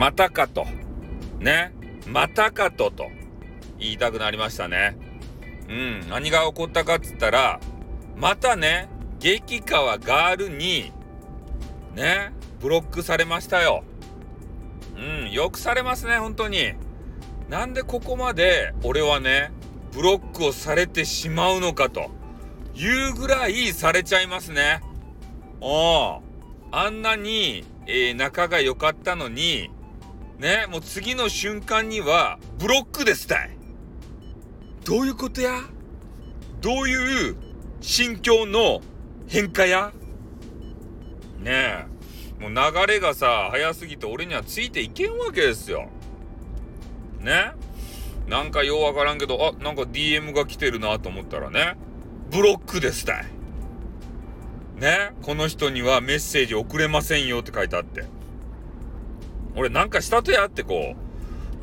またかと。ね。またかとと言いたくなりましたね。うん。何が起こったかっつったら、またね、激川ガールに、ね、ブロックされましたよ。うん、よくされますね、本当に。なんでここまで俺はね、ブロックをされてしまうのかというぐらいされちゃいますね。おあんなに、えー、仲が良かったのに、ね、もう次の瞬間には、ブロックですたい。どういうことや？どういう心境の変化や？ねえ。もう流れがさ、早すぎて俺にはついていけんわけですよ。ねなんかようわからんけど、あ、なんか DM が来てるなと思ったらね、ブロックですたい。ねこの人にはメッセージ送れませんよって書いてあって。俺なんかしたとやってこ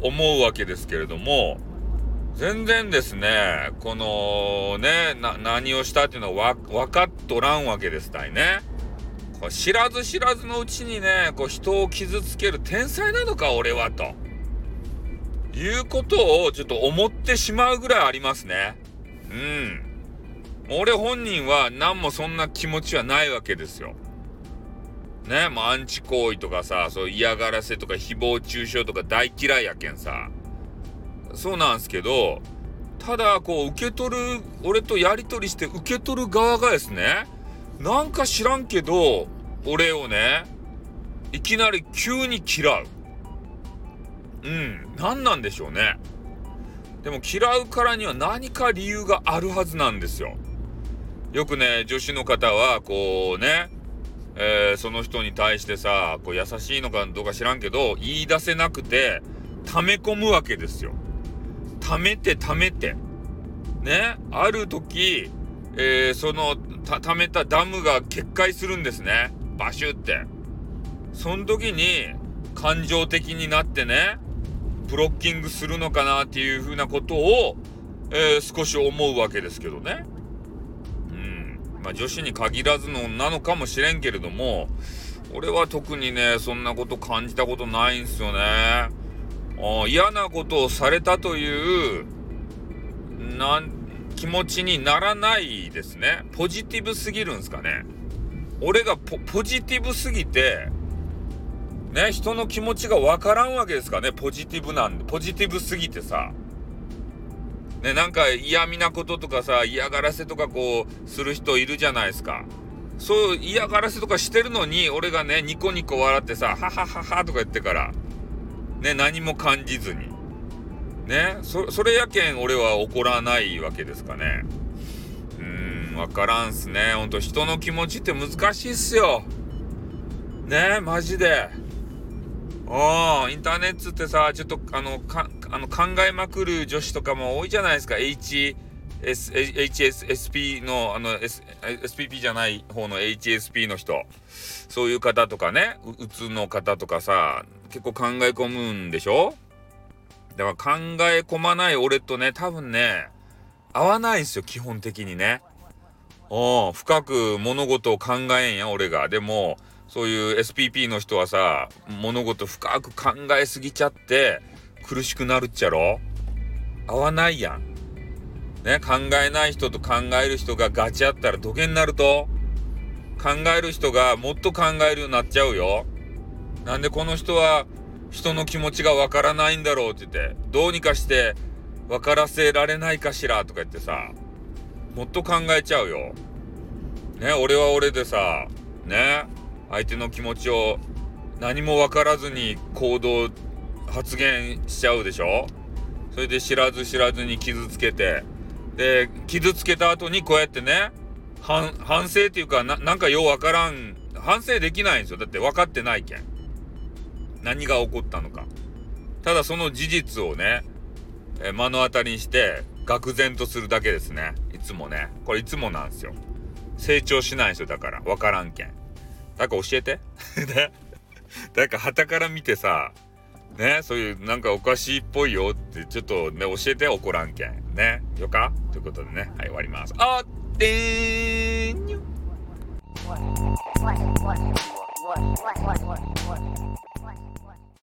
う、思うわけですけれども、全然ですね、このね、何をしたっていうのは、分かっとらんわけですたいね。知らず知らずのうちにね、こう人を傷つける天才なのか、俺は、と。いうことをちょっと思ってしまうぐらいありますね。うん。俺本人は何もそんな気持ちはないわけですよ。ね、もうアンチ行為とかさ、そう嫌がらせとか誹謗中傷とか大嫌いやけんさ。そうなんすけど、ただこう受け取る、俺とやり取りして受け取る側がですね、なんか知らんけど、俺をね、いきなり急に嫌う。うん、何なんでしょうね。でも嫌うからには何か理由があるはずなんですよ。よくね、女子の方は、こうね、えー、その人に対してさ、こう優しいのかどうか知らんけど、言い出せなくて、溜め込むわけですよ。溜めて溜めて。ね、ある時、えー、その、た、溜めたダムが決壊するんですね。バシュって。その時に、感情的になってね、ブロッキングするのかなっていうふうなことを、えー、少し思うわけですけどね。まあ、女子に限らずのなのかもしれんけれども、俺は特にね、そんなこと感じたことないんすよね。嫌なことをされたという、なん、気持ちにならないですね。ポジティブすぎるんすかね。俺がポポジティブすぎて、ね、人の気持ちがわからんわけですかね。ポジティブなんで。ポジティブすぎてさ。ね、なんか嫌味なこととかさ、嫌がらせとかこう、する人いるじゃないですか。そう嫌がらせとかしてるのに、俺がね、ニコニコ笑ってさ、ははははとか言ってから、ね、何も感じずに。ね、そ、それやけん俺は怒らないわけですかね。うーん、わからんすね。ほんと人の気持ちって難しいっすよ。ね、マジで。ああ、インターネットってさ、ちょっとあの、か、あの、考えまくる女子とかも多いじゃないですか。HS、HSSP の、あの、S、SPP じゃない方の HSP の人。そういう方とかね、うつの方とかさ、結構考え込むんでしょ？だから考え込まない俺とね、多分ね、合わないんすよ、基本的にね。お深く物事を考えんや、俺が。でも、そういう SPP の人はさ、物事深く考えすぎちゃって、苦しくなるっちゃろ？合わないやん。ね、考えない人と考える人がガチ合ったら土下になると、考える人がもっと考えるようになっちゃうよ。なんでこの人は人の気持ちがわからないんだろうって言って、どうにかして分からせられないかしら？とか言ってさ、もっと考えちゃうよ。ね、俺は俺でさ、ね、相手の気持ちを何も分からずに行動発言しちゃうでしょ？それで知らず知らずに傷つけて。で傷つけた後にこうやってね反省っていうかなんかよう分からん。反省できないんですよ。だって分かってないけん。何が起こったのか。ただその事実をねえ目の当たりにして愕然とするだけですね。いつもね。これいつもなんですよ。成長しないんですよ。だから分からんけん。なんか教えて。ね。なんか旗から見てさ、ね、そういうなんかおかしいっぽいよってちょっとね、教えて怒らんけん。ね。よか？ということでね、はい、終わります。あってーにょ。